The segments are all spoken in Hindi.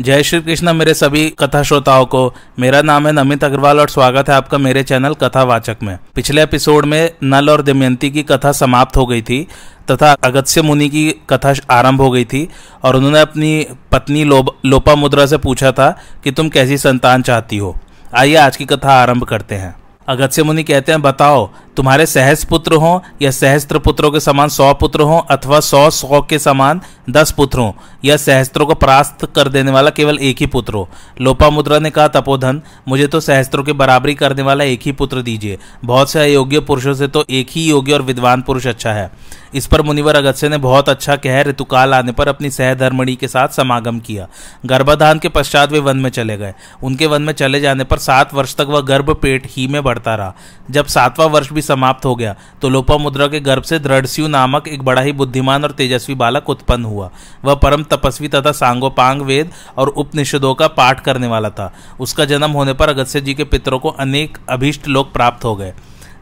जय श्री कृष्ण, मेरे सभी कथा श्रोताओं को। मेरा नाम है नमित अग्रवाल और स्वागत है आपका मेरे चैनल कथावाचक में। पिछले एपिसोड में नल और दमयंती की कथा समाप्त हो गई थी, तथा अगत्य मुनि की कथा आरंभ हो गई थी, और उन्होंने अपनी पत्नी लोपा मुद्रा से पूछा था कि तुम कैसी संतान चाहती हो। आइए आज की कथा आरंभ करते हैं। अगत्य मुनि कहते हैं, बताओ तुम्हारे सहस पुत्र हो या सहस्त्र पुत्रों के समान सौ पुत्र हो अथवा सौ सौ के समान दस पुत्र हो, या सहस्त्रों को परास्त कर देने वाला केवल एक ही पुत्र हो। लोपा मुद्रा ने कहा तपोधन मुझे तो सहस्त्रों की बराबरी करने वाला एक ही पुत्र दीजिए। बहुत से अयोग्य पुरुषों से तो एक ही योग्य और विद्वान पुरुष अच्छा है। इस पर मुनिवर अगत्य ने बहुत अच्छा कह ऋतुकाल आने पर अपनी सहधर्मणी के साथ समागम किया। गर्भाधान के पश्चात वे वन में चले गए। उनके वन में चले जाने पर सात वर्ष तक वह गर्भ पेट ही में बढ़ता रहा। जब सातवां वर्ष भी समाप्त हो गया। तो लोपा मुद्रा के गर्भ से दृढ़स्यु नामक एक बड़ा ही बुद्धिमान और तेजस्वी बालक उत्पन्न हुआ। वह परम तपस्वी तथा सांगोपांग वेद और उपनिषदों का पाठ करने वाला था। उसका जन्म होने पर अगस्त्य जी के पितरों को अनेक अभीष्ट लोक प्राप्त हो गए।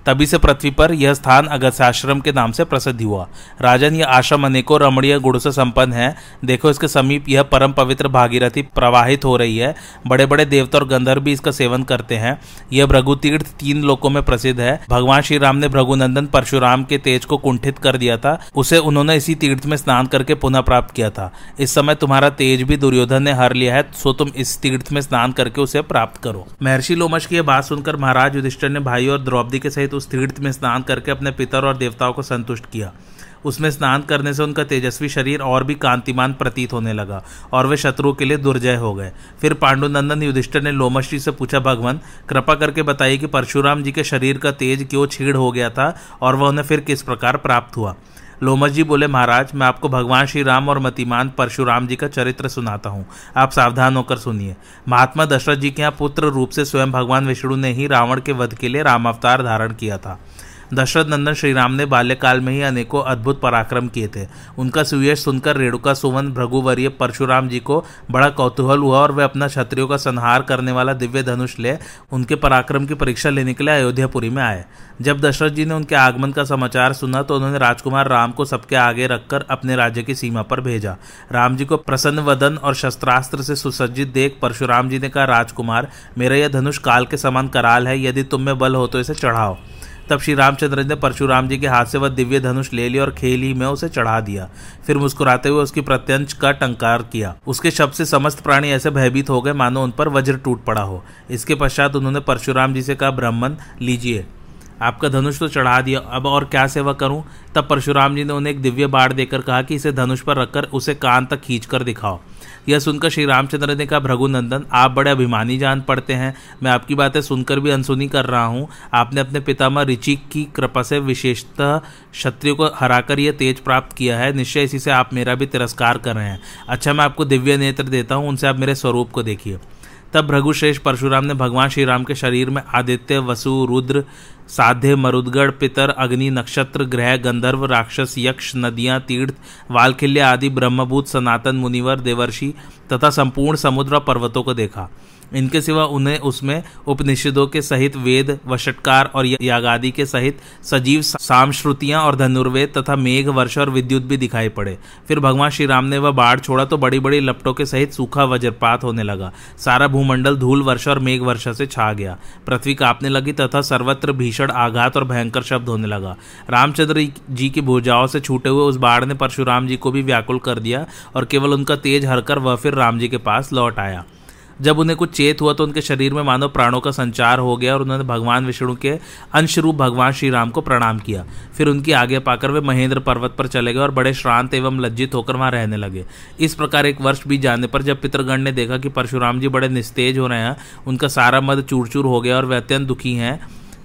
तभी से पृथ्वी पर यह स्थान अगस्त्य आश्रम के नाम से प्रसिद्ध हुआ। राजन यह आश्रम अनेकों रमणीय गुणों से संपन्न है। देखो, इसके समीप यह परम पवित्र भागीरथी प्रवाहित हो रही है। बड़े बड़े देवता और गंधर्व भी इसका सेवन करते हैं। यह भृगु तीर्थ तीन लोकों में प्रसिद्ध है। भगवान श्री राम ने भृगुनंदन परशुराम के तेज को कुंठित कर दिया था। उसे उन्होंने इसी तीर्थ में स्नान करके पुनः प्राप्त किया था। इस समय तुम्हारा तेज भी दुर्योधन ने हर लिया है, सो तुम इस तीर्थ में स्नान करके उसे प्राप्त करो। महर्षि लोमश की यह बात सुनकर महाराज युधिष्ठर ने भाई और द्रौपदी के सहित उस तीर्थ में स्नान करके अपने पितर और देवताओं को संतुष्ट किया। उसमें स्नान करने से उनका तेजस्वी शरीर और भी कांतिमान प्रतीत होने लगा और वे शत्रुओं के लिए दुर्जय हो गए। फिर पांडुनंदन युधिष्ठिर ने लोमश्री से पूछा, भगवान, कृपा करके बताइए कि परशुराम जी के शरीर का तेज क्यों छीड़ हो गया था और वह उन्हें फिर किस प्रकार प्राप्त हुआ? लोमस जी बोले, महाराज, मैं आपको भगवान श्री राम और मतिमान परशुराम जी का चरित्र सुनाता हूँ। आप सावधान होकर सुनिए। महात्मा दशरथ जी के यहाँ पुत्र रूप से स्वयं भगवान विष्णु ने ही रावण के वध के लिए राम अवतार धारण किया था। दशरथ नंदन श्रीराम ने बाल्यकाल में ही अनेकों अद्भुत पराक्रम किए थे। उनका सुयश सुनकर रेणुका सुवन भृगुवर्य परशुराम जी को बड़ा कौतूहल हुआ और वे अपना क्षत्रियों का संहार करने वाला दिव्य धनुष ले उनके पराक्रम की परीक्षा लेने के लिए अयोध्यापुरी में आए। जब दशरथ जी ने उनके आगमन का समाचार सुना तो उन्होंने राजकुमार राम को सबके आगे रखकर अपने राज्य की सीमा पर भेजा। राम जी को प्रसन्न वदन और शस्त्रास्त्र से सुसज्जित देख परशुराम जी ने कहा, राजकुमार, मेरा यह धनुष काल के समान कराल है, यदि तुम में बल हो तो इसे चढ़ाओ। तब श्री रामचंद्र ने परशुराम जी के हाथ से वह दिव्य धनुष ले लिया और खेल ही में उसे चढ़ा दिया। फिर मुस्कुराते हुए उसकी प्रत्यंश का टंकार किया। उसके शब्द से समस्त प्राणी ऐसे भयभीत हो गए, मानो उन पर वज्र टूट पड़ा हो। इसके पश्चात उन्होंने परशुराम जी से कहा, ब्राह्मण, लीजिए। आपका धनुष तो चढ़ा दिया, अब और क्या सेवा करूँ? तब परशुराम जी ने उन्हें एक दिव्य बाढ़ देकर कहा कि इसे धनुष पर रखकर उसे कान तक खींच कर दिखाओ। यह सुनकर श्री रामचंद्र ने कहा भृगुनंदन आप बड़े अभिमानी जान पड़ते हैं। मैं आपकी बातें सुनकर भी अनसुनी कर रहा हूँ। आपने अपने पितामह ऋचिक की कृपा से विशेषतः क्षत्रियो को हराकर यह तेज प्राप्त किया है। निश्चय इसी से आप मेरा भी तिरस्कार कर रहे हैं। अच्छा मैं आपको दिव्य नेत्र देता हूँ। उनसे आप मेरे स्वरूप को देखिए। तब भृगुश्रेष्ठ परशुराम ने भगवान श्री राम के शरीर में आदित्य, वसु, रुद्र साध्य मरुदगढ़, पितर, अग्नि, नक्षत्र, ग्रह, गंधर्व, राक्षस, यक्ष, नदियाँ, तीर्थ, वालखिल्य आदि ब्रह्मभूत, सनातन, मुनिवर, देवर्षि तथा संपूर्ण समुद्र पर्वतों को देखा। इनके सिवा उन्हें उसमें उपनिषदों के सहित वेद, वषटकार और यागादि के सहित सजीव सामश्रुतियाँ और धनुर्वेद तथा मेघ, वर्षा और विद्युत भी दिखाई पड़े। फिर भगवान श्री राम ने वह बाढ़ छोड़ा तो बड़ी बड़ी लपटों के सहित सूखा वज्रपात होने लगा। सारा भूमंडल धूल, वर्षा और मेघ, वर्षा से छा गया। पृथ्वी कांपने लगी तथा सर्वत्र भीषण आघात और भयंकर शब्द होने लगा। रामचंद्र जी की भुजाओं से छूटे हुए उस बाढ़ ने परशुराम जी को भी व्याकुल कर दिया और केवल उनका तेज हरकर वह फिर राम जी के पास लौट आया। जब उन्हें कुछ चेत हुआ तो उनके शरीर में मानव प्राणों का संचार हो गया और उन्होंने भगवान विष्णु के अंश रूप भगवान श्री राम को प्रणाम किया। फिर उनकी आगे पाकर वे महेंद्र पर्वत पर चले गए और बड़े श्रांत एवं लज्जित होकर वहाँ रहने लगे। इस प्रकार एक वर्ष बीत जाने पर जब पितृगण ने देखा कि परशुराम जी बड़े निस्तेज हो रहे हैं, उनका सारा मद चूर चूर हो गया और वे अत्यंत दुखी हैं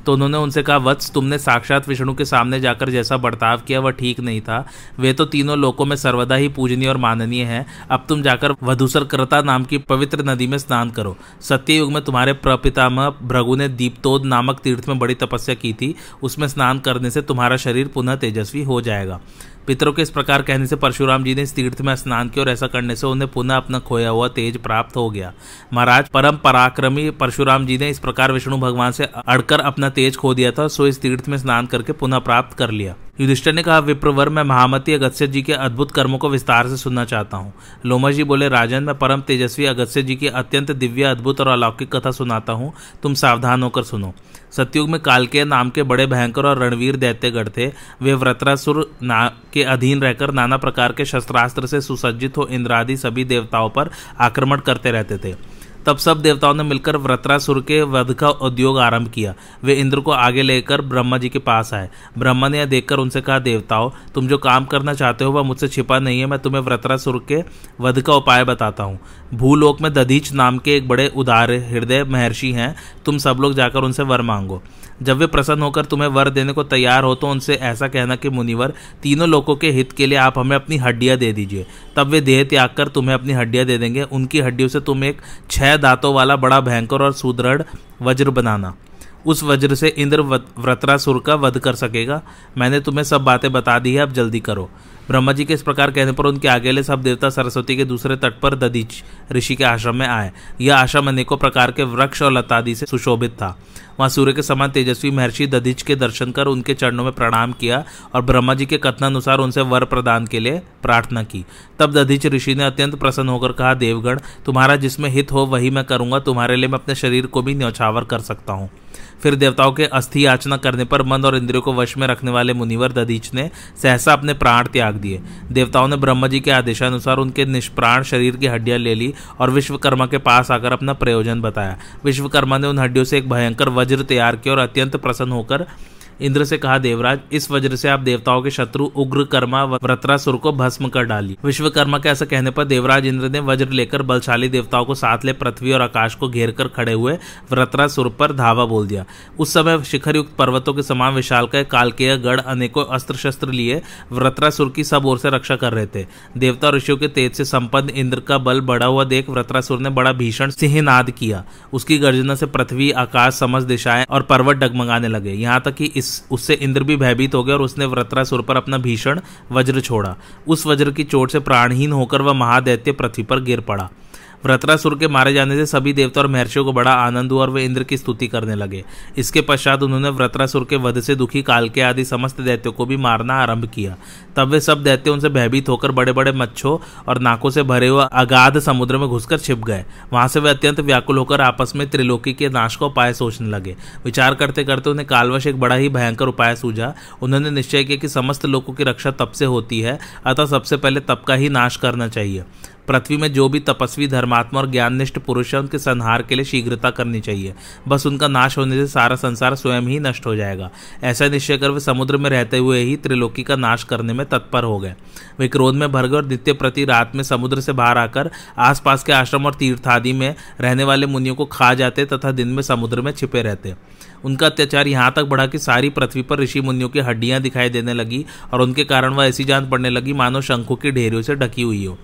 तो उन्होंने उनसे कहा, वत्स, तुमने साक्षात विष्णु के सामने जाकर जैसा बर्ताव किया, वह ठीक नहीं था। वे तो तीनों लोकों में सर्वदा ही पूजनीय और माननीय है। अब तुम जाकर वधुसर नाम की पवित्र नदी में स्नान करो। सत्ययुग में तुम्हारे प्रपितामह भ्रगु ने दीप्तोद नामक तीर्थ में बड़ी तपस्या की थी। उसमें स्नान करने से तुम्हारा शरीर पुनः तेजस्वी हो जाएगा। पितरों के इस प्रकार कहने से परशुराम जी ने इस तीर्थ में स्नान किया और ऐसा करने से उन्हें पुनः अपना खोया हुआ तेज प्राप्त हो गया। महाराज, परम पराक्रमी परशुराम जी ने इस प्रकार विष्णु भगवान से अड़कर अपना तेज खो दिया था, सो इस तीर्थ में स्नान करके पुनः प्राप्त कर लिया। युधिष्ठर ने कहा, विप्रवर, मैं महामती अगस्त्य जी के अद्भुत कर्मों को विस्तार से सुनना चाहता हूँ। लोमा जी बोले, राजन, मैं परम तेजस्वी अगस्त्य जी की अत्यंत दिव्य, अद्भुत और अलौकिक कथा सुनाता हूँ। तुम सावधान होकर सुनो। सत्युग में कालके नाम के बड़े भयंकर और रणवीर दैत्यगढ़ थे। वे व्रतरासुर ना, के अधीन रहकर नाना प्रकार के शस्त्रास्त्र से सुसज्जित हो इंद्रादि सभी देवताओं पर आक्रमण करते रहते थे। तब सब देवताओं ने मिलकर व्रत्रासुर के वध का उद्योग आरंभ किया। वे इंद्र को आगे लेकर ब्रह्मा जी के पास आए। ब्रह्मा ने यह देखकर उनसे कहा, देवताओं, तुम जो काम करना चाहते हो, वह मुझसे छिपा नहीं है। मैं तुम्हें व्रत्रासुर के वध का उपाय बताता हूँ। भूलोक में दधीच नाम के एक बड़े उदार हृदय महर्षि हैं। तुम सब लोग जाकर उनसे वर मांगो। जब वे प्रसन्न होकर तुम्हें वर देने को तैयार हो तो उनसे ऐसा कहना कि, मुनिवर, तीनों लोगों के हित के लिए आप हमें अपनी हड्डियाँ दे दीजिए। तब वे देह त्याग कर तुम्हें अपनी हड्डियाँ दे देंगे। उनकी हड्डियों से तुम एक छह दांतों वाला बड़ा भयंकर और सुदृढ़ वज्र बनाना। उस वज्र से इंद्र व्रतरासुर का वध कर सकेगा। मैंने तुम्हें सब बातें बता दी है, अब जल्दी करो। ब्रह्मा जी के इस प्रकार कहने पर उनके आगेले सब देवता सरस्वती के दूसरे तट पर ददीच ऋषि के आश्रम में आए। यह आश्रम अनेकों प्रकार के वृक्ष और लतादि से सुशोभित था। वहाँ सूर्य के समान तेजस्वी महर्षि दधिच के दर्शन कर उनके चरणों में प्रणाम किया और ब्रह्मा जी के कथनानुसार उनसे वर प्रदान के लिए प्रार्थना की। तब दधिच ऋषि ने अत्यंत प्रसन्न होकर कहा, देवगण, तुम्हारा जिसमें हित हो वही मैं करूँगा। तुम्हारे लिए मैं अपने शरीर को भी न्यौछावर कर सकता हूँ। फिर देवताओं के अस्थि याचना करने पर मन और इंद्रियों को वश में रखने वाले मुनिवर दधीच ने सहसा अपने प्राण त्याग दिए। देवताओं ने ब्रह्म जी के आदेशानुसार उनके निष्प्राण शरीर की हड्डियाँ ले ली और विश्वकर्मा के पास आकर अपना प्रयोजन बताया। विश्वकर्मा ने उन हड्डियों से एक भयंकर वज्र तैयार किया और अत्यंत प्रसन्न होकर इंद्र से कहा, देवराज, इस वज्र से आप देवताओं के शत्रु उग्र कर्मा व्रत्रासुर को भस्म कर डाली। विश्वकर्मा के ऐसा कहने पर देवराज इंद्र ने वज्र लेकर बलशाली देवताओं को साथ ले पृथ्वी और आकाश को घेर कर खड़े हुए व्रत्रासुर पर धावा बोल दिया। उस समय शिखर युक्त पर्वतों के समान विशाल का कालकेय, गढ़, अनेकों अस्त्र शस्त्र लिए व्रत्रासुर की सब ओर से रक्षा कर रहे थे। देवता ऋषियों के तेज से संपन्न इंद्र का बल बढ़ा हुआ देख व्रत्रासुर ने बड़ा भीषण सिंहनाद किया। उसकी गर्जना से पृथ्वी, आकाश समझ दिशाएँ और पर्वत डगमगाने लगे। यहाँ तक कि इस उससे इंद्र भी भयभीत हो गया और उसने व्रत्रासुर पर अपना भीषण वज्र छोड़ा। उस वज्र की चोट से प्राणहीन होकर वह महादैत्य पृथ्वी पर गिर पड़ा। व्रत्रासुर के मारे जाने से सभी देवता और महर्षियों को बड़ा आनंद हुआ और वे इंद्र की स्तुति करने लगे। इसके पश्चात उन्होंने व्रतरासुर के वध से दुखी काल के आदि समस्त दैत्यों को भी मारना आरंभ किया। तब वे सब दैत्य उनसे भयभीत होकर बड़े बड़े मच्छों और नाकों से भरे हुए अगाध समुद्र में घुसकर छिप गए। वहाँ से वे अत्यंत व्याकुल होकर आपस में त्रिलोकी के नाश का उपाय सोचने लगे। विचार करते करते उन्हें कालवश एक बड़ा ही भयंकर उपाय सूझा। उन्होंने निश्चय किया कि समस्त लोगों की रक्षा तप से होती है, अतः सबसे पहले तप का ही नाश करना चाहिए। पृथ्वी में जो भी तपस्वी धर्मात्मा और ज्ञाननिष्ठ पुरुष है, उनके संहार के लिए शीघ्रता करनी चाहिए। बस उनका नाश होने से सारा संसार स्वयं ही नष्ट हो जाएगा। ऐसा निश्चय कर वे समुद्र में रहते हुए ही त्रिलोकी का नाश करने में तत्पर हो गए। वे क्रोध में भर गए और नित्य प्रति रात में समुद्र से बाहर आकर आसपास के आश्रम और तीर्थादि में रहने वाले मुनियों को खा जाते तथा दिन में समुद्र में छिपे रहते। उनका अत्याचार यहाँ तक बढ़ा कि सारी पृथ्वी पर ऋषि मुनियों की हड्डियाँ दिखाई देने लगी और उनके कारण वह ऐसी जान पड़ने लगी मानो शंखों की ढेरियों से ढकी हुई हो।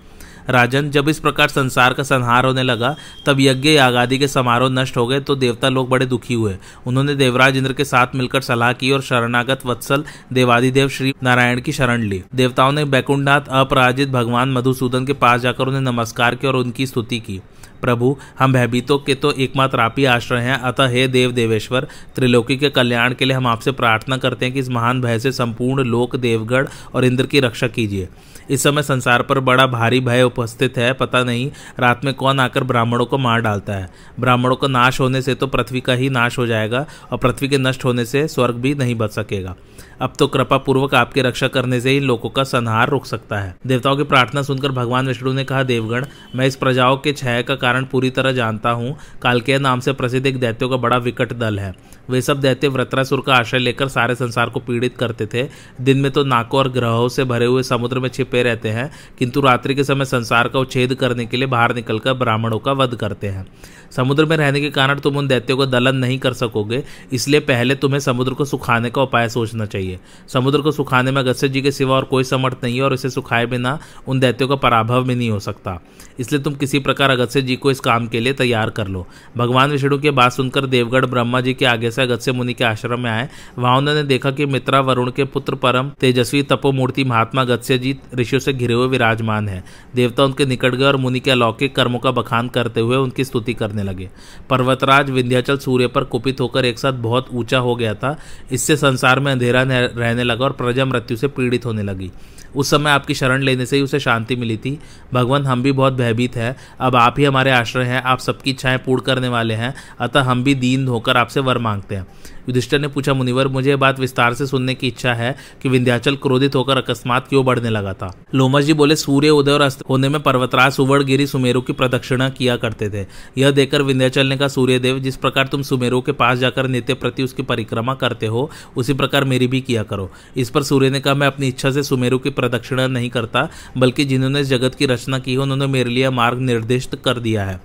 राजन, जब इस प्रकार संसार का संहार होने लगा, तब यज्ञ यागादि के समारोह नष्ट हो गए तो देवता लोग बड़े दुखी हुए। उन्होंने देवराज इंद्र के साथ मिलकर सलाह की और शरणागत वत्सल देवादिदेव श्री नारायण की शरण ली। देवताओं ने बैकुंडनाथ अपराजित भगवान मधुसूदन के पास जाकर उन्हें नमस्कार किया और उनकी स्तुति की। प्रभु, हम भयभीतों के तो एकमात्र आप ही आश्रय हैं। अतः हे देव देवेश्वर, त्रिलोकी के कल्याण के लिए हम आपसे प्रार्थना करते हैं कि इस महान भय से संपूर्ण लोक देवगढ़ और इंद्र की रक्षा कीजिए। इस समय संसार पर बड़ा भारी भय उपस्थित है, पता नहीं रात में कौन आकर ब्राह्मणों को मार डालता है। ब्राह्मणों का नाश होने से तो पृथ्वी का ही नाश हो जाएगा और पृथ्वी के नष्ट होने से स्वर्ग भी नहीं बच सकेगा। अब तो कृपा पूर्वक आपकी रक्षा करने से ही लोगों का संहार रुक सकता है। देवताओं की प्रार्थना सुनकर भगवान विष्णु ने कहा, देवगण, मैं इस प्रजाओं के छय का कारण पूरी तरह जानता हूँ। कालकेय नाम से प्रसिद्ध एक दैत्यों का बड़ा विकट दल है। वे सब दैत्य व्रत्रासुर का आश्रय लेकर सारे संसार को पीड़ित करते थे। दिन में तो नाकों और ग्रहों से भरे हुए समुद्र में छिपे रहते हैं, किंतु रात्रि के समय संसार का उच्छेद करने के लिए बाहर निकलकर ब्राह्मणों का वध करते हैं। समुद्र में रहने के कारण तुम उन दैत्यों को दलन नहीं कर सकोगे, इसलिए पहले तुम्हें समुद्र को सुखाने का उपाय सोचना चाहिए। समुद्र को सुखाने में अगस्त्य जी के सिवा और कोई समर्थ नहीं है और इसे सुखाए बिना उन दैत्यों का पराभव भी नहीं हो सकता। इसलिए तुम किसी प्रकार अगस्त्य जी को इस काम के लिए तैयार कर लो। भगवान विष्णु की बात सुनकर देवगढ़ ब्रह्मा जी के आगे से अगत्य मुनि के आश्रम में आए। वहाँ उन्होंने देखा कि मित्रा, वरुण के पुत्र परम तेजस्वी तपोमूर्ति महात्मा गत्स्य जी ऋषियों से घिरे हुए विराजमान है। देवता उनके निकट गए और मुनि के अलौकिक कर्मों का बखान करते हुए उनकी स्तुति करने लगे। पर्वतराज विंध्याचल सूर्य पर कुपित होकर एक साथ बहुत ऊँचा हो गया था। इससे संसार में अंधेरा रहने लगा और प्रजा मृत्यु से पीड़ित होने लगी। उस समय आपकी शरण लेने से ही उसे शांति मिली थी। भगवान, हम भी बहुत भयभीत है। अब आप ही हमारे आश्रय हैं, आप सबकी इच्छाएँ पूर्ण करने वाले हैं, अतः हम भी दीन होकर आपसे वर मांगते हैं। युधिष्ठर ने पूछा, मुनिवर, मुझे बात विस्तार से सुनने की इच्छा है कि विंध्याचल क्रोधित होकर अकस्मात क्यों बढ़ने लगा था? लोमस जी बोले, सूर्य उदय और अस्त होने में पर्वतराज सुवर्ण गिरी सुमेरु की प्रदक्षिणा किया करते थे। यह देखकर विंध्याचल ने कहा, सूर्यदेव, जिस प्रकार तुम सुमेरु के पास जाकर नित्य प्रति उसकी परिक्रमा करते हो, उसी प्रकार मेरी भी किया करो। इस पर सूर्य ने कहा, मैं अपनी इच्छा से सुमेरु की प्रदक्षिणा नहीं करता, बल्कि जिन्होंने इस जगत की रचना की है, उन्होंने मेरे लिए मार्ग निर्दिष्ट कर दिया है।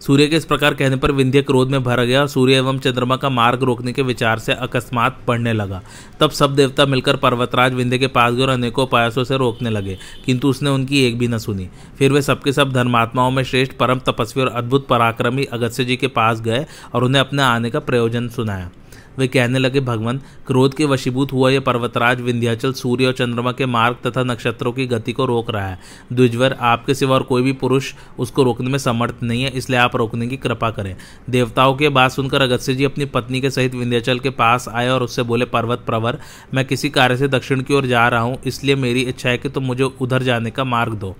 सूर्य के इस प्रकार कहने पर विंध्य क्रोध में भर गया और सूर्य एवं चंद्रमा का मार्ग रोकने के विचार से अकस्मात बढ़ने लगा। तब सब देवता मिलकर पर्वतराज विंध्य के पास गए और अनेकों प्रयासों से रोकने लगे, किंतु उसने उनकी एक भी न सुनी। फिर वे सबके सब धर्मात्माओं में श्रेष्ठ, परम तपस्वी और अद्भुत पराक्रमी अगस्त्य जी के पास गए और उन्हें अपने आने का प्रयोजन सुनाया। वे कहने लगे भगवान क्रोध के वशीभूत हुआ यह पर्वतराज विंध्याचल सूर्य और चंद्रमा के मार्ग तथा नक्षत्रों की गति को रोक रहा है। द्विजवर, आपके सिवा और कोई भी पुरुष उसको रोकने में समर्थ नहीं है, इसलिए आप रोकने की कृपा करें। देवताओं के बात सुनकर अगस्त्य जी अपनी पत्नी के सहित विंध्याचल के पास आए और उससे बोले, पर्वत प्रवर, मैं किसी कार्य से दक्षिण की ओर जा रहा हूँ, इसलिए मेरी इच्छा है कि तुम मुझे उधर जाने का मार्ग दो।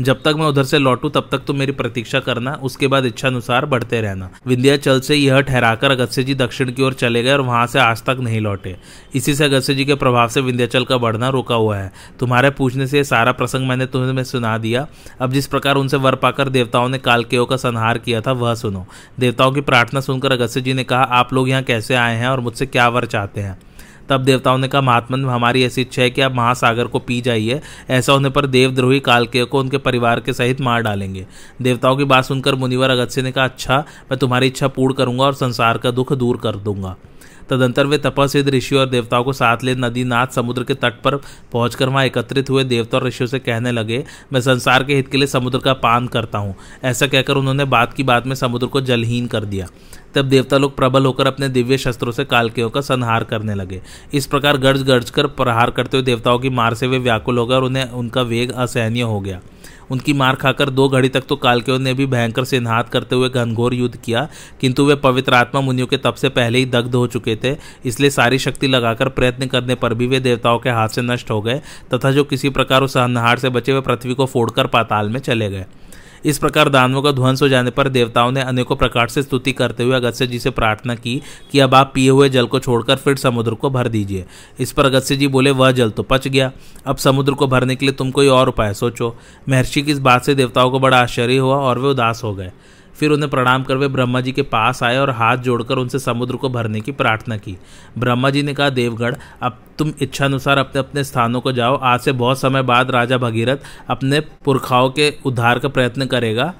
जब तक मैं उधर से लौटू, तब तक तुम मेरी प्रतीक्षा करना, उसके बाद इच्छा अनुसार बढ़ते रहना। विंध्याचल से यह ठहराकर अगस्त्य जी दक्षिण की ओर चले गए और वहाँ से आज तक नहीं लौटे। इसी से अगस्त्य जी के प्रभाव से विंध्याचल का बढ़ना रुका हुआ है। तुम्हारे पूछने से सारा प्रसंग मैंने तुम्हें सुना दिया। अब जिस प्रकार उनसे वर पाकर देवताओं ने कालकेयों का संहार किया था, वह सुनो। देवताओं की प्रार्थना सुनकर अगस्त्य जी ने कहा, आप लोग यहाँ कैसे आए हैं और मुझसे क्या वर चाहते हैं? तब देवताओं ने कहा महात्मन हमारी ऐसी इच्छा है कि आप महासागर को पी जाइए। ऐसा होने पर देवद्रोही कालके को उनके परिवार के सहित मार डालेंगे। देवताओं की बात सुनकर मुनिवर अगत्य ने कहा अच्छा मैं तुम्हारी इच्छा पूर्ण करूँगा और संसार का दुख दूर कर दूँगा। तदंतर वे तपस्विद ऋषियों और देवताओं को साथ ले नदी नाथ समुद्र के तट पर पहुंचकर वहाँ एकत्रित हुए देवता और ऋषियों से कहने लगे, मैं संसार के हित के लिए समुद्र का पान करता हूँ। ऐसा कहकर उन्होंने बात की बात में समुद्र को जलहीन कर दिया। तब देवता लोग प्रबल होकर अपने दिव्य शस्त्रों से कालकेयों का संहार करने लगे। इस प्रकार गर्ज गर्ज कर प्रहार करते हुए देवताओं की मार से वे व्याकुल हो गए और उन्हें उनका वेग असहनीय हो गया। उनकी मार खाकर दो घड़ी तक तो कालकेव ने भी भयंकर से नहात करते हुए घनघोर युद्ध किया, किंतु वे पवित्र आत्मा मुनियों के तप से पहले ही दग्ध हो चुके थे, इसलिए सारी शक्ति लगाकर प्रयत्न करने पर भी वे देवताओं के हाथ से नष्ट हो गए, तथा जो किसी प्रकार उस अन्हार से बचे हुए पृथ्वी को फोड़कर पाताल में चले गए। इस प्रकार दानवों का ध्वंस हो जाने पर देवताओं ने अनेकों प्रकार से स्तुति करते हुए अगस्त्य जी से प्रार्थना की कि अब आप पिए हुए जल को छोड़कर फिर समुद्र को भर दीजिए। इस पर अगस्त्य जी बोले, वह जल तो पच गया। अब समुद्र को भरने के लिए तुम कोई और उपाय सोचो। महर्षि की इस बात से देवताओं को बड़ा आश्चर्य हुआ और वे उदास हो गए। फिर उन्हें प्रणाम कर वे ब्रह्मा जी के पास आए और हाथ जोड़कर उनसे समुद्र को भरने की प्रार्थना की। ब्रह्मा जी ने कहा देवगढ़ अब तुम इच्छानुसार अपने अपने स्थानों को जाओ। आज से बहुत समय बाद राजा भगीरथ अपने पुरखाओं के उद्धार का प्रयत्न करेगा।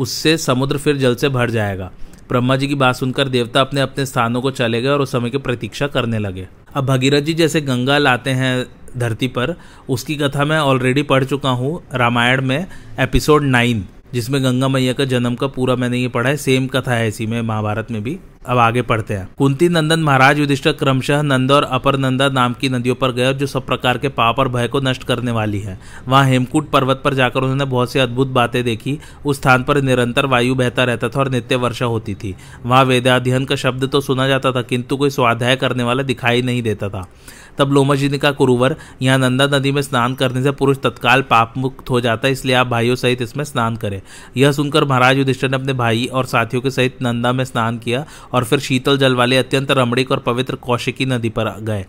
उससे समुद्र फिर जल से भर जाएगा। ब्रह्मा जी की बात सुनकर देवता अपने अपने स्थानों को चले गए और उस समय की प्रतीक्षा करने लगे। अब भगीरथ जी जैसे गंगा लाते हैं धरती पर, उसकी कथा मैं ऑलरेडी पढ़ चुका हूँ रामायण में एपिसोड नाइन जिसमें गंगा मैया का जन्म का पूरा मैंने ये पढ़ा है। सेम कथा है इसी में, महाभारत में भी। अब आगे पढ़ते हैं। कुंती नंदन महाराज युधिष्ठर क्रमशः नंद और अपर नंदा नाम की नदियों पर गए जो सब प्रकार के पाप और भय को नष्ट करने वाली है। वहाँ हेमकूट पर्वत पर जाकर उन्होंने बहुत सी अद्भुत बातें देखी। उस स्थान पर निरंतर वायु बहता रहता था और नित्य वर्षा होती थी। वहाँ वेदाध्ययन का शब्द तो सुना जाता था, किंतु कोई स्वाध्याय करने वाला दिखाई नहीं देता था। तब लोमा जी ने कहा, कुरुवर, यहाँ नंदा नदी में स्नान करने से पुरुष तत्काल पाप मुक्त हो जाता है, इसलिए आप भाइयों सहित इसमें स्नान करें। यह सुनकर महाराज युधिष्ठर ने अपने भाई और साथियों के सहित नंदा में स्नान किया और फिर शीतल जल वाले अत्यंत रमणीक और पवित्र कौशिकी नदी पर गए।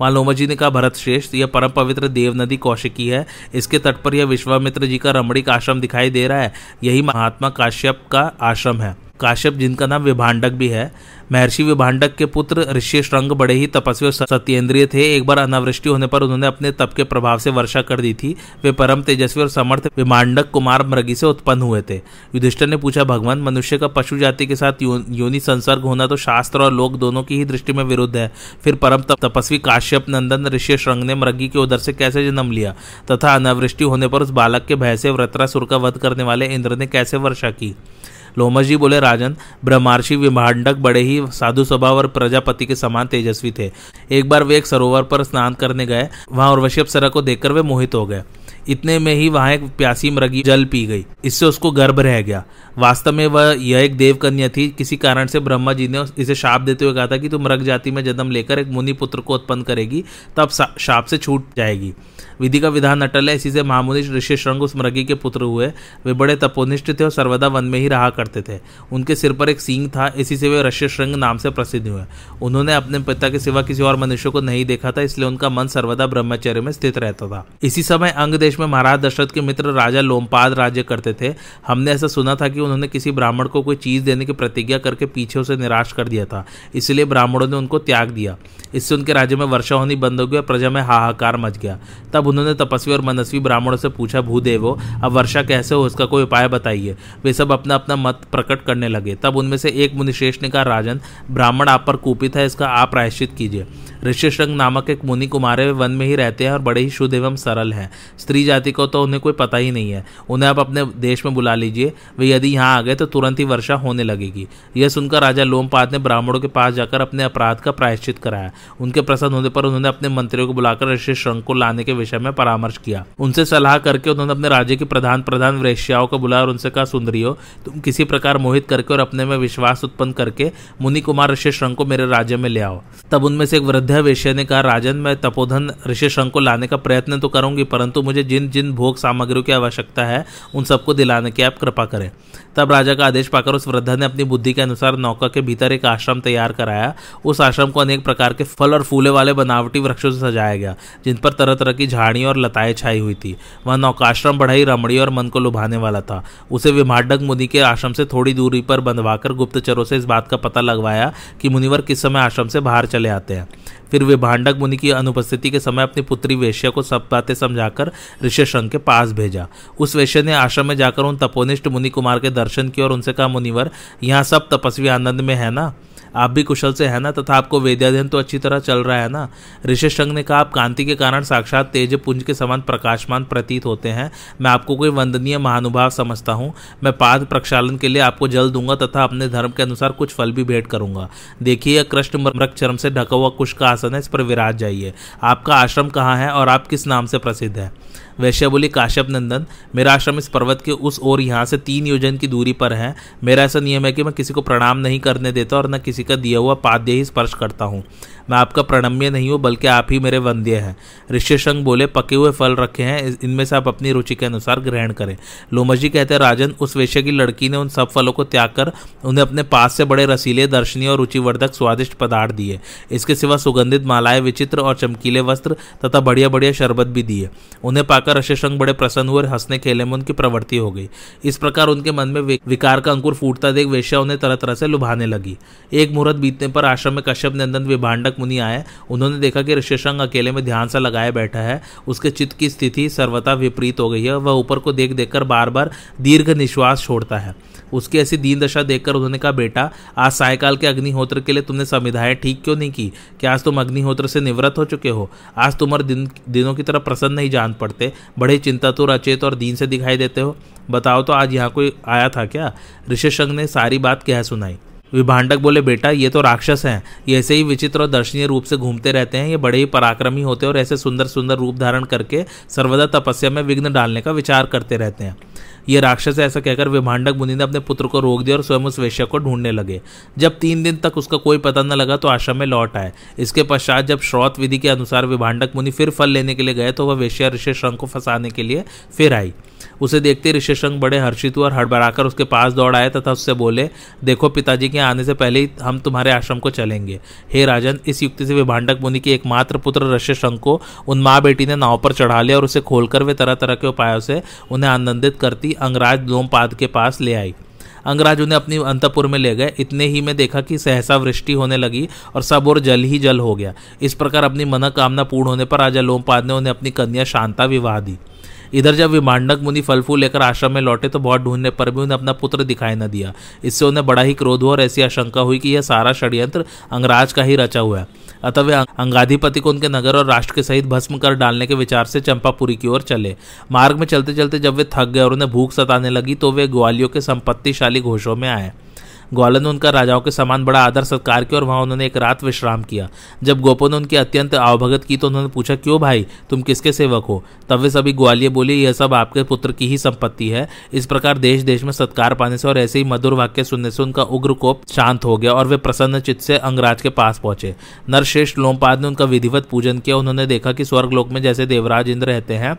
वहाँ लोमा जी ने कहा, भरत श्रेष्ठ, यह परम पवित्र देव नदी कौशिकी है। इसके तट पर यह विश्वामित्र जी का रमणीक आश्रम दिखाई दे रहा है। यही महात्मा काश्यप का आश्रम है। काश्यप जिनका नाम विभाडक भी है महर्षि विभाडक के पुत्र ऋषि श्रृंग बड़े ही तपस्वी और सत्येंद्रिय थे। एक बार अनावृष्टि होने पर उन्होंने अपने तप के प्रभाव से वर्षा कर दी थी। वे परम तेजस्वी और समर्थ विमांडक कुमार मृगी से उत्पन्न हुए थे। युधिष्ठर ने पूछा, भगवान, मनुष्य का पशु जाति के साथ योनि संसर्ग होना तो शास्त्र और लोक दोनों की ही दृष्टि में विरुद्ध है। फिर परम तपस्वी काश्यप नंदन ऋषि श्रृंग ने मृगी के उदर से कैसे जन्म लिया? तथा अनावृष्टि होने पर उस बालक के भय से व्रतरासुर का वध करने वाले इंद्र ने कैसे वर्षा की? लोमस जी बोले, राजन, ब्रह्मार्षि विभाडक बड़े ही साधु स्वभाव और प्रजापति के समान तेजस्वी थे। एक बार वे एक सरोवर पर स्नान करने गए, वहाँ उर्वशी अप्सरा को देखकर वे मोहित हो गए। इतने में ही वहाँ एक प्यासी मृगी जल पी गई। इससे उसको गर्भ रह गया। वास्तव में वह यह एक देव कन्या थी। किसी कारण से ब्रह्मा जी ने इसे शाप देते हुए कहा था कि तुम मृग जाति में जन्म लेकर एक मुनि पुत्र को उत्पन्न करेगी, तब शाप से छूट जाएगी। विधि का विधान अटल है, इसी से महामुनि ऋषि श्रृंग उस मृगी के पुत्र हुए। वे बड़े तपोनिष्ठ थे और सर्वदा वन में ही रहा करते थे। उनके सिर पर एक सींग था, इसी से वे ऋषि श्रृंग नाम से प्रसिद्ध हुए। उन्होंने अपने पिता के सिवा किसी और मनुष्य को नहीं देखा था, इसलिए उनका मन सर्वदा ब्रह्मचर्य में स्थित रहता था। इसी समय अंग देश में महाराज दशरथ के मित्र राजा लोमपाद राज्य करते थे। हमने ऐसा सुना था कि उन्होंने किसी ब्राह्मण को कोई चीज़ देने की प्रतिज्ञा करके पीछे उसे निराश कर दिया था। इसलिए ब्राह्मणों ने उनको त्याग दिया। इससे उनके राज्य में वर्षा होनी बंद हो गई और प्रजा में हाहाकार मच गया। तब उन्होंने तपस्वी और मनस्वी ब्राह्मणों से पूछा भूदेवो अब वर्षा कैसे हो, इसका कोई उपाय बताइए? वे सब अपना अपना मत प्रकट करने लगे। तब उनमें से एक मुनिश्रेष्ठ ने कहा, राजन, ब्राह्मण आप पर कूपित है, इसका आप प्रायश्चित कीजिए। ऋषिशृंग नामक एक मुनि कुमारे वन में ही रहते हैं और बड़े ही शुद्ध एवं सरल हैं। स्त्री जाति को तो उन्हें कोई पता ही नहीं है। उन्हें आप अपने देश में बुला लीजिए। वे यदि यहाँ आ गए तो तुरंत ही वर्षा होने लगेगी। यह सुनकर राजा लोमपाद ने ब्राह्मणों के पास जाकर अपने अपराध का प्रायश्चित कराया। उनके प्रसन्न होने पर उन्होंने अपने मंत्रियों को बुलाकर ऋषि श्रृंग को लाने के विषय में परामर्श किया। उनसे सलाह करके उन्होंने अपने राज्य की प्रधान प्रधान वैश्याओं को बुलाया और उनसे कहा, सुंदरियो, तुम किसी प्रकार मोहित करके और अपने में विश्वास उत्पन्न करके मुनि कुमार ऋषि श्रृंग को मेरे राज्य में ले आओ। तब उनमें से एक वृद्ध वेश्या ने कहा, राजन, मैं तपोधन ऋषि श्रृंग को लाने का प्रयत्न तो करूँगी, परंतु मुझे जिन जिन भोग सामग्रियों की आवश्यकता है, उन सबको दिलाने की आप कृपा करें। तब राजा का आदेश पाकर उस वृद्धा ने अपनी बुद्धि के अनुसार नौका के भीतर एक आश्रम तैयार कराया। उस आश्रम को अनेक प्रकार के फल और फूले वाले बनावटी वृक्षों से सजाया गया, जिन पर तरह तरह की झाड़ियाँ और लताएँ छाई हुई थी। वह नौकाश्रम ही रमणीय और मन को लुभाने वाला था। उसे विमाडक मुनि के आश्रम से थोड़ी दूरी पर बंधवाकर गुप्तचरों से इस बात का पता लगवाया कि मुनिवर किस समय आश्रम से बाहर चले आते हैं। फिर वे भांडक मुनि की अनुपस्थिति के समय अपनी पुत्री वेश्या को सब बातें समझाकर ऋषिशंक के पास भेजा। उस वेश्या ने आश्रम में जाकर उन तपोनिष्ठ मुनि कुमार के दर्शन किए और उनसे कहा, मुनिवर, यहाँ सब तपस्वी आनंद में है ना? आप भी कुशल से है ना, तथा आपको वेद्याध्ययन तो अच्छी तरह चल रहा है ना? ऋषि शंग ने कहा, आप कांति के कारण साक्षात तेज पुंज के समान प्रकाशमान प्रतीत होते हैं। मैं आपको कोई वंदनीय महानुभाव समझता हूँ। मैं पाद प्रक्षालन के लिए आपको जल दूँगा तथा अपने धर्म के अनुसार कुछ फल भी भेंट करूँगा। देखिए, यह कृष्ण चरम से ढका हुआ कुश का आसन है, इस पर विराज जाइए। आपका आश्रम कहाँ है और आप किस नाम से प्रसिद्ध है? वैश्य बोली, काश्यप नंदन, मेरा आश्रम इस पर्वत के उस ओर यहाँ से तीन योजन की दूरी पर है। मेरा ऐसा नियम है कि मैं किसी को प्रणाम नहीं करने देता और न किसी का दिया हुआ पाद्य ही स्पर्श करता हूँ। मैं आपका प्रणम्य नहीं हूँ, बल्कि आप ही मेरे वंद्य हैं। ऋष्यशंग बोले, पके हुए फल रखे हैं इनमें से आप अपनी रुचि के अनुसार ग्रहण करें। लोमजी कहते हैं राजन, उस वेश्य की लड़की ने उन सब फलों को त्याग कर उन्हें अपने पास से बड़े रसीले, दर्शनीय और रुचिवर्धक स्वादिष्ट पदार्थ दिए। इसके सिवा सुगंधित मालाएँ, विचित्र और चमकीले वस्त्र तथा बढ़िया बढ़िया शरबत भी दिए। उन्हें पाकर ऋष्यशंग बड़े प्रसन्न हुए और हंसने खेले में उनकी प्रवृत्ति हो गई। इस प्रकार उनके मन में विकार का अंकुर फूटता देख वेश्या उन्हें तरह तरह से लुभाने लगी। एक मुहूर्त बीतने पर आश्रम में कश्यप नंदन विभाडक मुनि आए। उन्होंने देखा कि ऋषिशंग अकेले में ध्यान से लगाए बैठा है। उसके चित्त की स्थिति सर्वथा विपरीत हो गई है। वह ऊपर को देख देखकर बार बार दीर्घ निश्वास छोड़ता है। उसकी ऐसी दीन दशा देखकर उन्होंने कहा, बेटा, आज सायकाल के अग्निहोत्र के लिए तुमने संविधाएँ ठीक क्यों नहीं की? क्या आज तुम अग्निहोत्र से निवृत्त हो चुके हो? आज तुम्हारे दिन, दिनों की तरह प्रसन्न नहीं जान पड़ते, बड़े चिंता तो अचेत और दीन से दिखाई देते हो? बताओ तो आज यहाँ कोई आया था क्या? ऋषि ने सारी बात कह सुनाई। विभांडक बोले, बेटा, ये तो राक्षस हैं। ये ऐसे ही विचित्र और दर्शनीय रूप से घूमते रहते हैं। ये बड़े ही पराक्रमी होते हैं और ऐसे सुंदर सुंदर रूप धारण करके सर्वदा तपस्या में विघ्न डालने का विचार करते रहते हैं। ये राक्षस ऐसा कहकर विभाडक मुनि ने अपने पुत्र को रोक दिया और स्वयं उस वेश्या को ढूँढने लगे। जब तीन दिन तक उसका कोई पता न लगा तो आश्रम में लौट आए। इसके पश्चात जब श्रोत विधि के अनुसार विभाडक मुनि फिर फल लेने के लिए गए तो वह वेश्या ऋषि श्रंग को फंसाने के लिए फिर आई। उसे देखते ऋषि ऋषिशंग बड़े हर्षित हुए और हड़बड़ाकर उसके पास दौड़ आए तथा उससे बोले, देखो पिताजी के आने से पहले ही हम तुम्हारे आश्रम को चलेंगे। हे राजन, इस युक्ति से विभाडक मुनि के एकमात्र पुत्र ऋषिशंग को उन माँ बेटी ने नाव पर चढ़ा लिया और उसे खोलकर वे तरह तरह के उपायों से उन्हें आनंदित करती अंगराज लोमपाद के पास ले आई। अंगराज उन्हें अपनी अंतपुर में ले गए। इतने ही में देखा कि सहसा वृष्टि होने लगी और सब और जल ही जल हो गया। इस प्रकार अपनी मनोकामना पूर्ण होने पर राजा लोमपाद ने उन्हें अपनी कन्या शांता विवाह दी। इधर जब विमांडक मुनि फल फूल लेकर आश्रम में लौटे तो बहुत ढूँढने पर भी उन्हें अपना पुत्र दिखाई न दिया। इससे उन्हें बड़ा ही क्रोध हुआ और ऐसी आशंका हुई कि यह सारा षड्यंत्र अंगराज का ही रचा हुआ है। अतः वे अंगाधिपति को उनके नगर और राष्ट्र के सहित भस्म कर डालने के विचार से चंपापुरी की ओर चले। मार्ग में चलते चलते जब वे थक गए और उन्हें भूख सताने लगी तो वे ग्वालियों के संपत्तिशाली घोषों में आए। ग्वालन ने उनका राजाओं के समान बड़ा आदर सत्कार किया और वहाँ उन्होंने एक रात विश्राम किया। जब गोपो ने उनकी अत्यंत आवभगत की तो उन्होंने पूछा, क्यों भाई? तुम किसके सेवक हो? तब वे सभी ग्वालियर बोले, यह सब आपके पुत्र की ही संपत्ति है। इस प्रकार देश देश में सत्कार पाने से और ऐसे ही मधुर वाक्य सुनने से उनका उग्र कोप शांत हो गया और वे प्रसन्न चित्त से अंगराज के पास पहुँचे। नरश्रेष्ठ लोमपाद ने उनका विधिवत पूजन किया। उन्होंने देखा कि स्वर्गलोक में जैसे देवराज इंद्र रहते हैं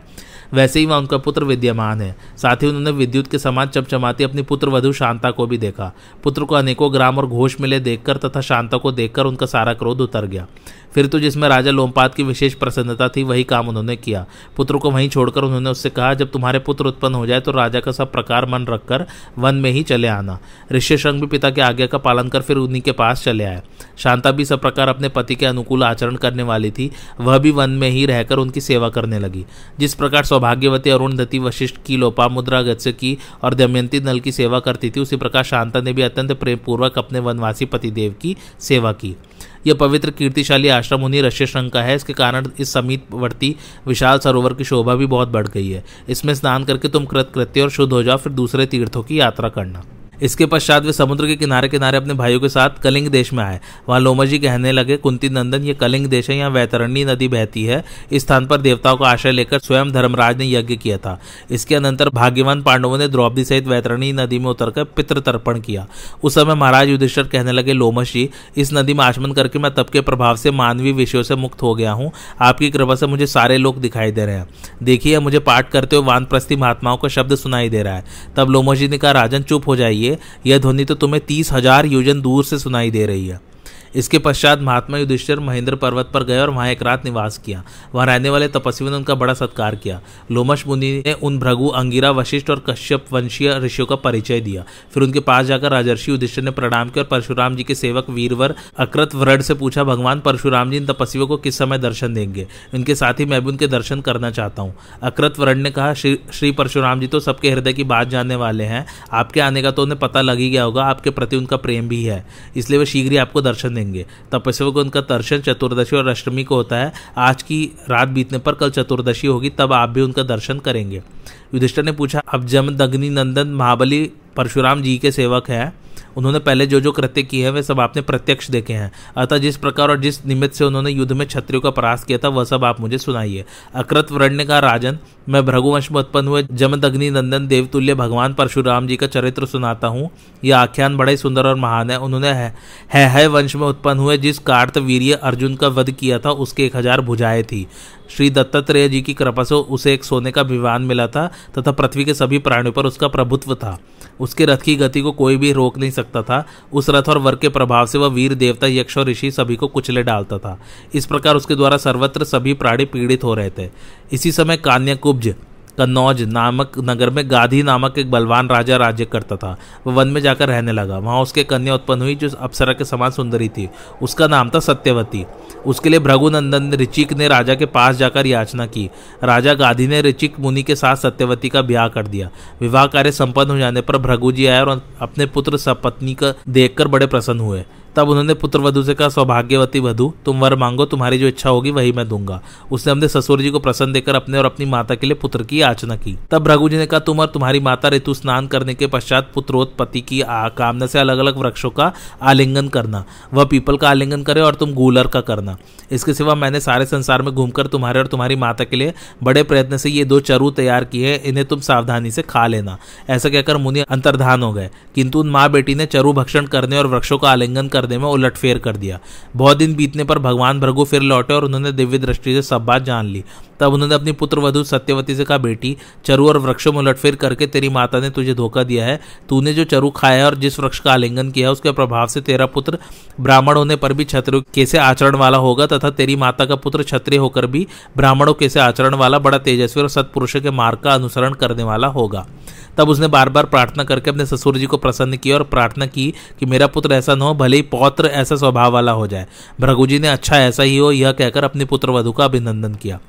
वैसे ही वहाँ उनका पुत्र विद्यमान है। साथ ही उन्होंने विद्युत के समान चमचमाती अपनी पुत्र वधु शांता को भी देखा। पुत्र को अनेकों ग्राम और घोष मिले देखकर तथा शांता को देखकर उनका सारा क्रोध उतर गया। फिर तो जिसमें राजा लोमपात की विशेष प्रसन्नता थी, वही काम उन्होंने किया। पुत्र को वहीं छोड़कर उन्होंने उससे कहा, जब तुम्हारे पुत्र उत्पन्न हो जाए तो राजा का सब प्रकार मन रखकर वन में ही चले आना। ऋषि संघ भी पिता के आज्ञा का पालन कर फिर उन्हीं के पास चले आए। शांता भी सब प्रकार अपने पति के अनुकूल आचरण करने वाली थी, वह भी वन में ही रहकर उनकी सेवा करने लगी। जिस प्रकार सौभाग्यवती अरुणधति वशिष्ठ की लोपामुद्रा गत्स्य की और दमयंती नल की सेवा करती थी, उसी प्रकार शांता ने भी अत्यंत प्रेमपूर्वक अपने वनवासी पतिदेव की सेवा की। यह पवित्र कीर्तिशाली आश्रम उन्हीं रश्य श्रृंग का है। इसके कारण इस समीपवर्ती विशाल सरोवर की शोभा भी बहुत बढ़ गई है। इसमें स्नान करके तुम कृत कृत्य और शुद्ध हो जाओ, फिर दूसरे तीर्थों की यात्रा करना। इसके पश्चात वे समुद्र के किनारे किनारे अपने भाइयों के साथ कलिंग देश में आए। वहाँ लोमा जी कहने लगे, कुंती नंदन, ये कलिंग देश है, यहाँ वैतरणी नदी बहती है। इस स्थान पर देवताओं का आश्रय लेकर स्वयं धर्मराज ने यज्ञ किया था। इसके अनंतर भाग्यवान पांडवों ने द्रौपदी सहित वैतरणी नदी में उतरकर पितृ तर्पण किया। उस समय महाराज युधिष्ठर कहने लगे लोमश जी, इस नदी में आचमन करके मैं तब के प्रभाव से मानवीय विषयों से मुक्त हो गया हूँ। आपकी कृपा से मुझे सारे लोग दिखाई दे रहे हैं। देखिए मुझे पाठ करते हुए वानप्रस्थी महात्माओं का शब्द सुनाई दे रहा है। तब लोमश जी ने कहा, राजन, चुप हो जाइए। यह ध्वनि तो तुम्हें तीस हज़ार योजन दूर से सुनाई दे रही है। इसके पश्चात महात्मा युधिष्ठिर महेंद्र पर्वत पर गए और वहाँ एक रात निवास किया। वहाँ रहने वाले तपस्वियों ने उनका बड़ा सत्कार किया। लोमश मुनि ने उन भृगु अंगिरा, वशिष्ठ और कश्यप वंशीय ऋषियों का परिचय दिया। फिर उनके पास जाकर राजर्षि युधिष्ठिर ने प्रणाम किया और परशुराम जी के सेवक वीरवर अकृत व्रड से पूछा, भगवान, परशुराम जी इन तपस्वियों को किस समय दर्शन देंगे? इनके साथ ही मैं भी उनके दर्शन करना चाहता हूँ। अकृत व्रड ने कहा श्री परशुराम जी तो सबके हृदय की बात जानने वाले हैं। आपके आने का तो उन्हें पता लग ही गया होगा, आपके प्रति उनका प्रेम भी है। इसलिए वे शीघ्र ही आपको दर्शन देंगे। तपस्वियों को उनका दर्शन चतुर्दशी और अष्टमी को होता है। आज की रात बीतने पर कल चतुर्दशी होगी, तब आप भी उनका दर्शन करेंगे। युधिष्ठर ने पूछा, अब जमदग्नि नंदन महाबली परशुराम जी के सेवक हैं? उन्होंने पहले जो जो कृत्य किए हैं वे सब आपने प्रत्यक्ष देखे हैं। अतः जिस प्रकार और जिस निमित्त से उन्होंने युद्ध में क्षत्रियों का परास किया था वह सब आप मुझे सुनाइए। अकृत व्रण ने कहा राजन मैं भृगुवंश में उत्पन्न हुए जमदग्नि नंदन देवतुल्य भगवान परशुराम जी का चरित्र सुनाता हूँ। यह आख्यान बड़ा ही सुंदर और महान है। उन्होंने है, है, है वंश में उत्पन्न हुए जिस कार्त वीर अर्जुन का वध किया था उसके एक हज़ार भुजाएँ थी। श्री दत्तात्रेय जी की कृपा से उसे एक सोने का विमान मिला था, तथा पृथ्वी के सभी प्राणियों पर उसका प्रभुत्व था। उसके रथ की गति को कोई भी रोक नहीं सकता था। उस रथ और वर्ग के प्रभाव से वह वीर देवता, यक्ष और ऋषि सभी को कुचले डालता था। इस प्रकार उसके द्वारा सर्वत्र सभी प्राणी पीड़ित हो रहे थे। इसी समय कान्याकुब्ज कन्नौज नामक नगर में गाधी नामक एक बलवान राजा राज्य करता था। वह वन में जाकर रहने लगा। वहाँ उसके कन्या उत्पन्न हुई, जो अप्सरा के समान सुंदरी थी। उसका नाम था सत्यवती। उसके लिए भृगुनंदन ऋचिक ने राजा के पास जाकर याचना की। राजा गाधी ने ऋचिक मुनि के साथ सत्यवती का ब्याह कर दिया। विवाह कार्य संपन्न हो जाने पर भृगु जी आए और अपने पुत्र सपत्नी का देखकर बड़े प्रसन्न हुए। तब उन्होंने पुत्र वधु से कहा, सौभाग्यवती वधु, तुम वर मांगो, तुम्हारी जो इच्छा होगी वही मैं दूँगा। उसने अपने ससुर जी को प्रसन्न देकर अपने और अपनी माता के लिए पुत्र की याचना की। तब रघु जी ने कहा, तुम और तुम्हारी माता ऋतु स्नान करने के पश्चात पुत्रोत्पत्ति की कामना से अलग अलग वृक्षों का आलिंगन करना। वह पीपल का आलिंगन करे और तुम गूलर का करना। इसके सिवा मैंने सारे संसार में घूमकर तुम्हारे और तुम्हारी माता के लिए बड़े प्रयत्न से ये दो चरु तैयार किए इन्हें तुम सावधानी से खा लेना। ऐसा कहकर मुनि अंतर्धान हो गए। किंतु उन माँ बेटी ने चरु भक्षण करने और वृक्षों का आलिंगन कर करने में उलटफेर कर दिया। बहुत दिन बीतने पर भगवान भृगु फिर लौटे और उन्होंने दिव्य दृष्टि से सब बात जान ली। तब उन्होंने अपनी पुत्र वधु सत्यवती से कहा, बेटी, चरु और वृक्षों में उलटफेर करके तेरी माता ने तुझे धोखा दिया है। तूने जो चरु खाया और जिस वृक्ष का आलिंगन किया उसके प्रभाव से तेरा पुत्र ब्राह्मण होने पर भी क्षत्रिय कैसे आचरण वाला होगा तथा तेरी माता का पुत्र क्षत्रिय होकर भी ब्राह्मणों कैसे आचरण वाला बड़ा तेजस्वी और सत्पुरुष के मार्ग का अनुसरण करने वाला होगा। तब उसने बार बार प्रार्थना करके अपने ससुर जी को प्रसन्न किया और प्रार्थना की कि मेरा पुत्र ऐसा न हो, भले ही पौत्र ऐसा स्वभाव वाला हो जाए। भ्रघु जी ने अच्छा ऐसा ही हो, यह कहकर अपने पुत्र वधु का अभिनंदन किया।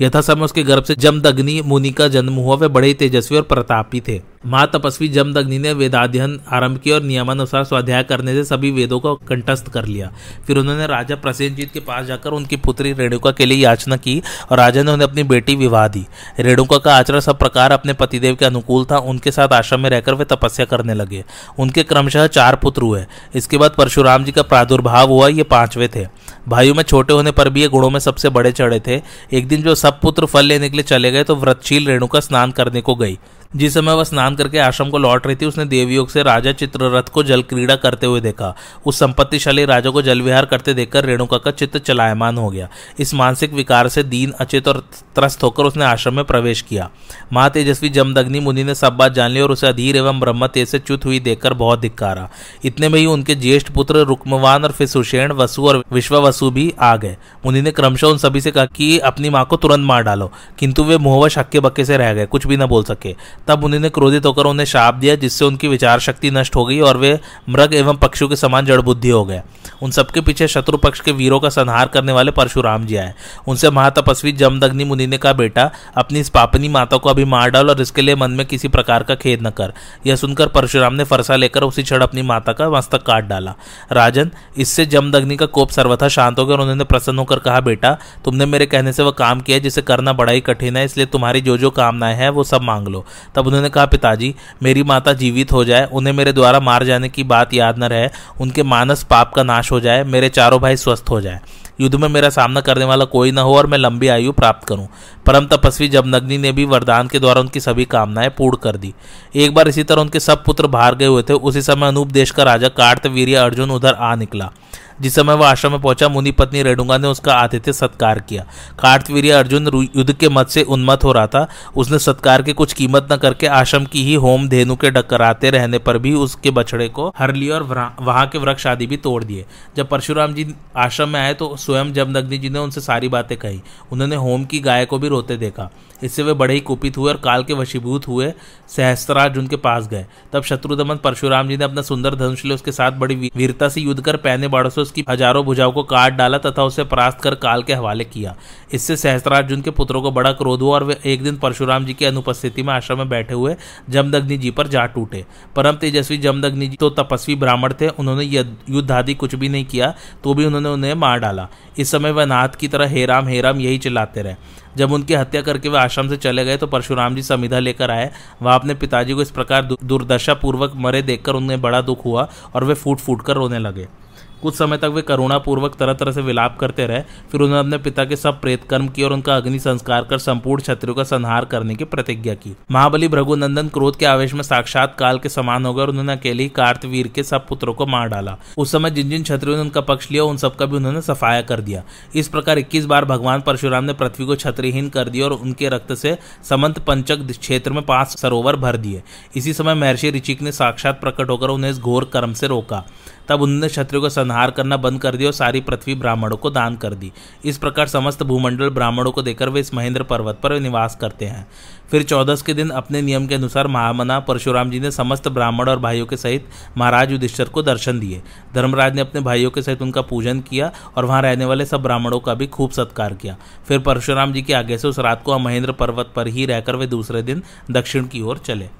यथा समय उसके गर्भ से जमदग्नि मुनि का जन्म हुआ। वे बड़े तेजस्वी और प्रतापी थे। माँ तपस्वी जमदग्नि ने वेदाध्ययन आरंभ किया और नियमानुसार स्वाध्याय करने से सभी वेदों को कंठस्थ कर लिया। फिर उन्होंने राजा प्रसेनजीत के पास जाकर उनकी पुत्री रेणुका के लिए याचना की और राजा ने उन्हें अपनी बेटी विवाह दी। रेणुका का आचरण सब प्रकार अपने पतिदेव के अनुकूल था। उनके साथ आश्रम में रहकर वे तपस्या करने लगे। उनके क्रमशः चार पुत्र हुए। इसके बाद परशुराम जी का प्रादुर्भाव हुआ, ये पांचवे थे। भाइयों में छोटे होने पर भी ये गुणों में सबसे बड़े चढ़े थे। एक दिन जो सब पुत्र फल लेने के लिए चले गए तो व्रतशील रेणुका स्नान करने को गई। जिस समय वह स्नान करके आश्रम को लौट रही थी, उसने देवयोग से राजा चित्ररथ को जल क्रीड़ा करते हुए देखा। उस संपत्तिशाली राजा को जल विहार करते देखकर रेणुका का चित्त चलायमान हो गया। इस मानसिक विकार से दीन, अचेत और त्रस्त होकर उसने आश्रम में प्रवेश किया। माँ तेजस्वी जमदग्नि मुनि ने सब बात जान ली और उसे अधीर एवं ब्रह्म तेज से च्युत हुई देखकर बहुत धिक्कारा। इतने में ही उनके ज्येष्ठ पुत्र रुक्मवान और फिर सुषेण वसु और विश्व वसु भी आ गए। मुनि ने क्रमशः उन सभी से कहा कि अपनी माँ को तुरंत मार डालो, किंतु वे मुहवश हक्के बक्के से रह गए, कुछ भी न बोल सके। तब ने क्रोधित होकर उन्हें शाप दिया, जिससे उनकी विचार शक्ति नष्ट हो गई और वे मृग एवं पक्षियों के समान जड़ बुद्धि हो गए। उन सबके पीछे शत्रु पक्ष के वीरों का संहार करने वाले परशुराम जी आए। उनसे महातपस्वी जमदग्नि मुनि ने कहा, बेटा, अपनी इस पापनी माता को अभी मार डाल और इसके लिए मन में किसी प्रकार का खेद न कर। यह सुनकर परशुराम ने फरसा लेकर उसी क्षण अपनी माता का मस्तक काट डाला। राजन, इससे जमदग्नि का कोप सर्वथा शांत हो गया और उन्होंने प्रसन्न होकर कहा, बेटा, तुमने मेरे कहने से वह काम किया जिसे करना बड़ा ही कठिन है, इसलिए तुम्हारी जो जो कामनाएँ हैं वो सब मांग लो। तब उन्होंने कहा, पिताजी, मेरी माता जीवित हो जाए, उन्हें मेरे द्वारा मार जाने की बात याद न रहे, उनके मानस पाप का नाश हो जाए, मेरे चारों भाई स्वस्थ हो जाए। युद्ध में मेरा सामना करने वाला कोई न हो और मैं लंबी आयु प्राप्त करूँ। परम तपस्वी जमनग्नि ने भी वरदान के द्वारा उनकी सभी कामनाएँ पूर्ण कर दी। एक बार इसी तरह उनके सब पुत्र बाहर गए हुए थे, उसी समय अनूप देश का राजा कार्तवीर अर्जुन उधर आ निकला। जिस समय वह आश्रम में पहुँचा, मुनि पत्नी रेणुगा ने उसका आतिथ्य सत्कार किया। कार्तवीर अर्जुन युद्ध के मत से उन्मत हो रहा था। उसने सत्कार की कुछ कीमत न करके आश्रम की ही होम धेनु के डकराते रहने पर भी उसके बछड़े को हर लिया और वहाँ के वृक्ष आदि भी तोड़ दिए। जब परशुराम जी आश्रम में आए तो स्वयं जमदग्नि जी ने उनसे सारी बातें कही। उन्होंने होम की गाय को भी रोते देखा। इससे वे बड़े ही कुपित हुए और काल के वशीभूत हुए सहस्त्राज उनके पास गए। तब शत्रुदमन परशुराम जी ने अपना सुंदर धनुष उसके साथ बड़ी वीरता से युद्ध कर पहने बाड़ों से उसकी हज़ारों भुजाओं को काट डाला तथा उसे परास्त कर काल के हवाले किया। इससे सहस्त्रार्जुन के पुत्रों को बड़ा क्रोध हुआ और वे एक दिन परशुराम जी की अनुपस्थिति में आश्रम में बैठे हुए जमदग्नि जी पर जा टूटे। परम तेजस्वी जमदग्नि जी तो तपस्वी ब्राह्मण थे, उन्होंने युद्ध आदि कुछ भी नहीं किया तो भी उन्होंने उन्हें मार डाला। इस समय वह नाथ की तरह हेराम हेराम यही चिल्लाते रहे। जब उनकी हत्या करके वे आश्रम से चले गए तो परशुराम जी समिधा लेकर आए। वह अपने पिताजी को इस प्रकार दुर्दशा पूर्वक मरे देखकर उन्हें बड़ा दुख हुआ और वे फूट फूट कर रोने लगे। कुछ समय तक वे करुणापूर्वक तरह तरह से विलाप करते रहे, फिर उन्होंने अपने पिता के सब प्रेत कर्म किए और उनका अग्नि संस्कार कर संपूर्ण क्षत्रियों का संहार करने की प्रतिज्ञा की। महाबली भृगुनंदन क्रोध के आवेश में साक्षात काल के समान हो गए और उन्होंने अकेले ही कार्तवीर के सब पुत्रों को मार डाला। उस समय जिन जिन क्षत्रियों ने उनका पक्ष लिया, उन सबका भी उन्होंने सफाया कर दिया। इस प्रकार इक्कीस बार भगवान परशुराम ने पृथ्वी को छत्रीहीन कर दिया और उनके रक्त से समंत पंचक क्षेत्र में पाँच सरोवर भर दिए। इसी समय महर्षि ऋचिक ने साक्षात प्रकट होकर उन्हें इस घोर कर्म से रोका। तब उन्होंने क्षत्रियों का संहार करना बंद कर दिया और सारी पृथ्वी ब्राह्मणों को दान कर दी। इस प्रकार समस्त भूमंडल ब्राह्मणों को देकर वे इस महेंद्र पर्वत पर निवास करते हैं। फिर चौदस के दिन अपने नियम के अनुसार महामना परशुराम जी ने समस्त ब्राह्मण और भाइयों के सहित महाराज युधिष्ठर को दर्शन दिए। धर्मराज ने अपने भाइयों के सहित उनका पूजन किया और वहाँ रहने वाले सब ब्राह्मणों का भी खूब सत्कार किया। फिर परशुराम जी के आगे से उस रात को महेंद्र पर्वत पर ही रहकर वे दूसरे दिन दक्षिण की ओर चले।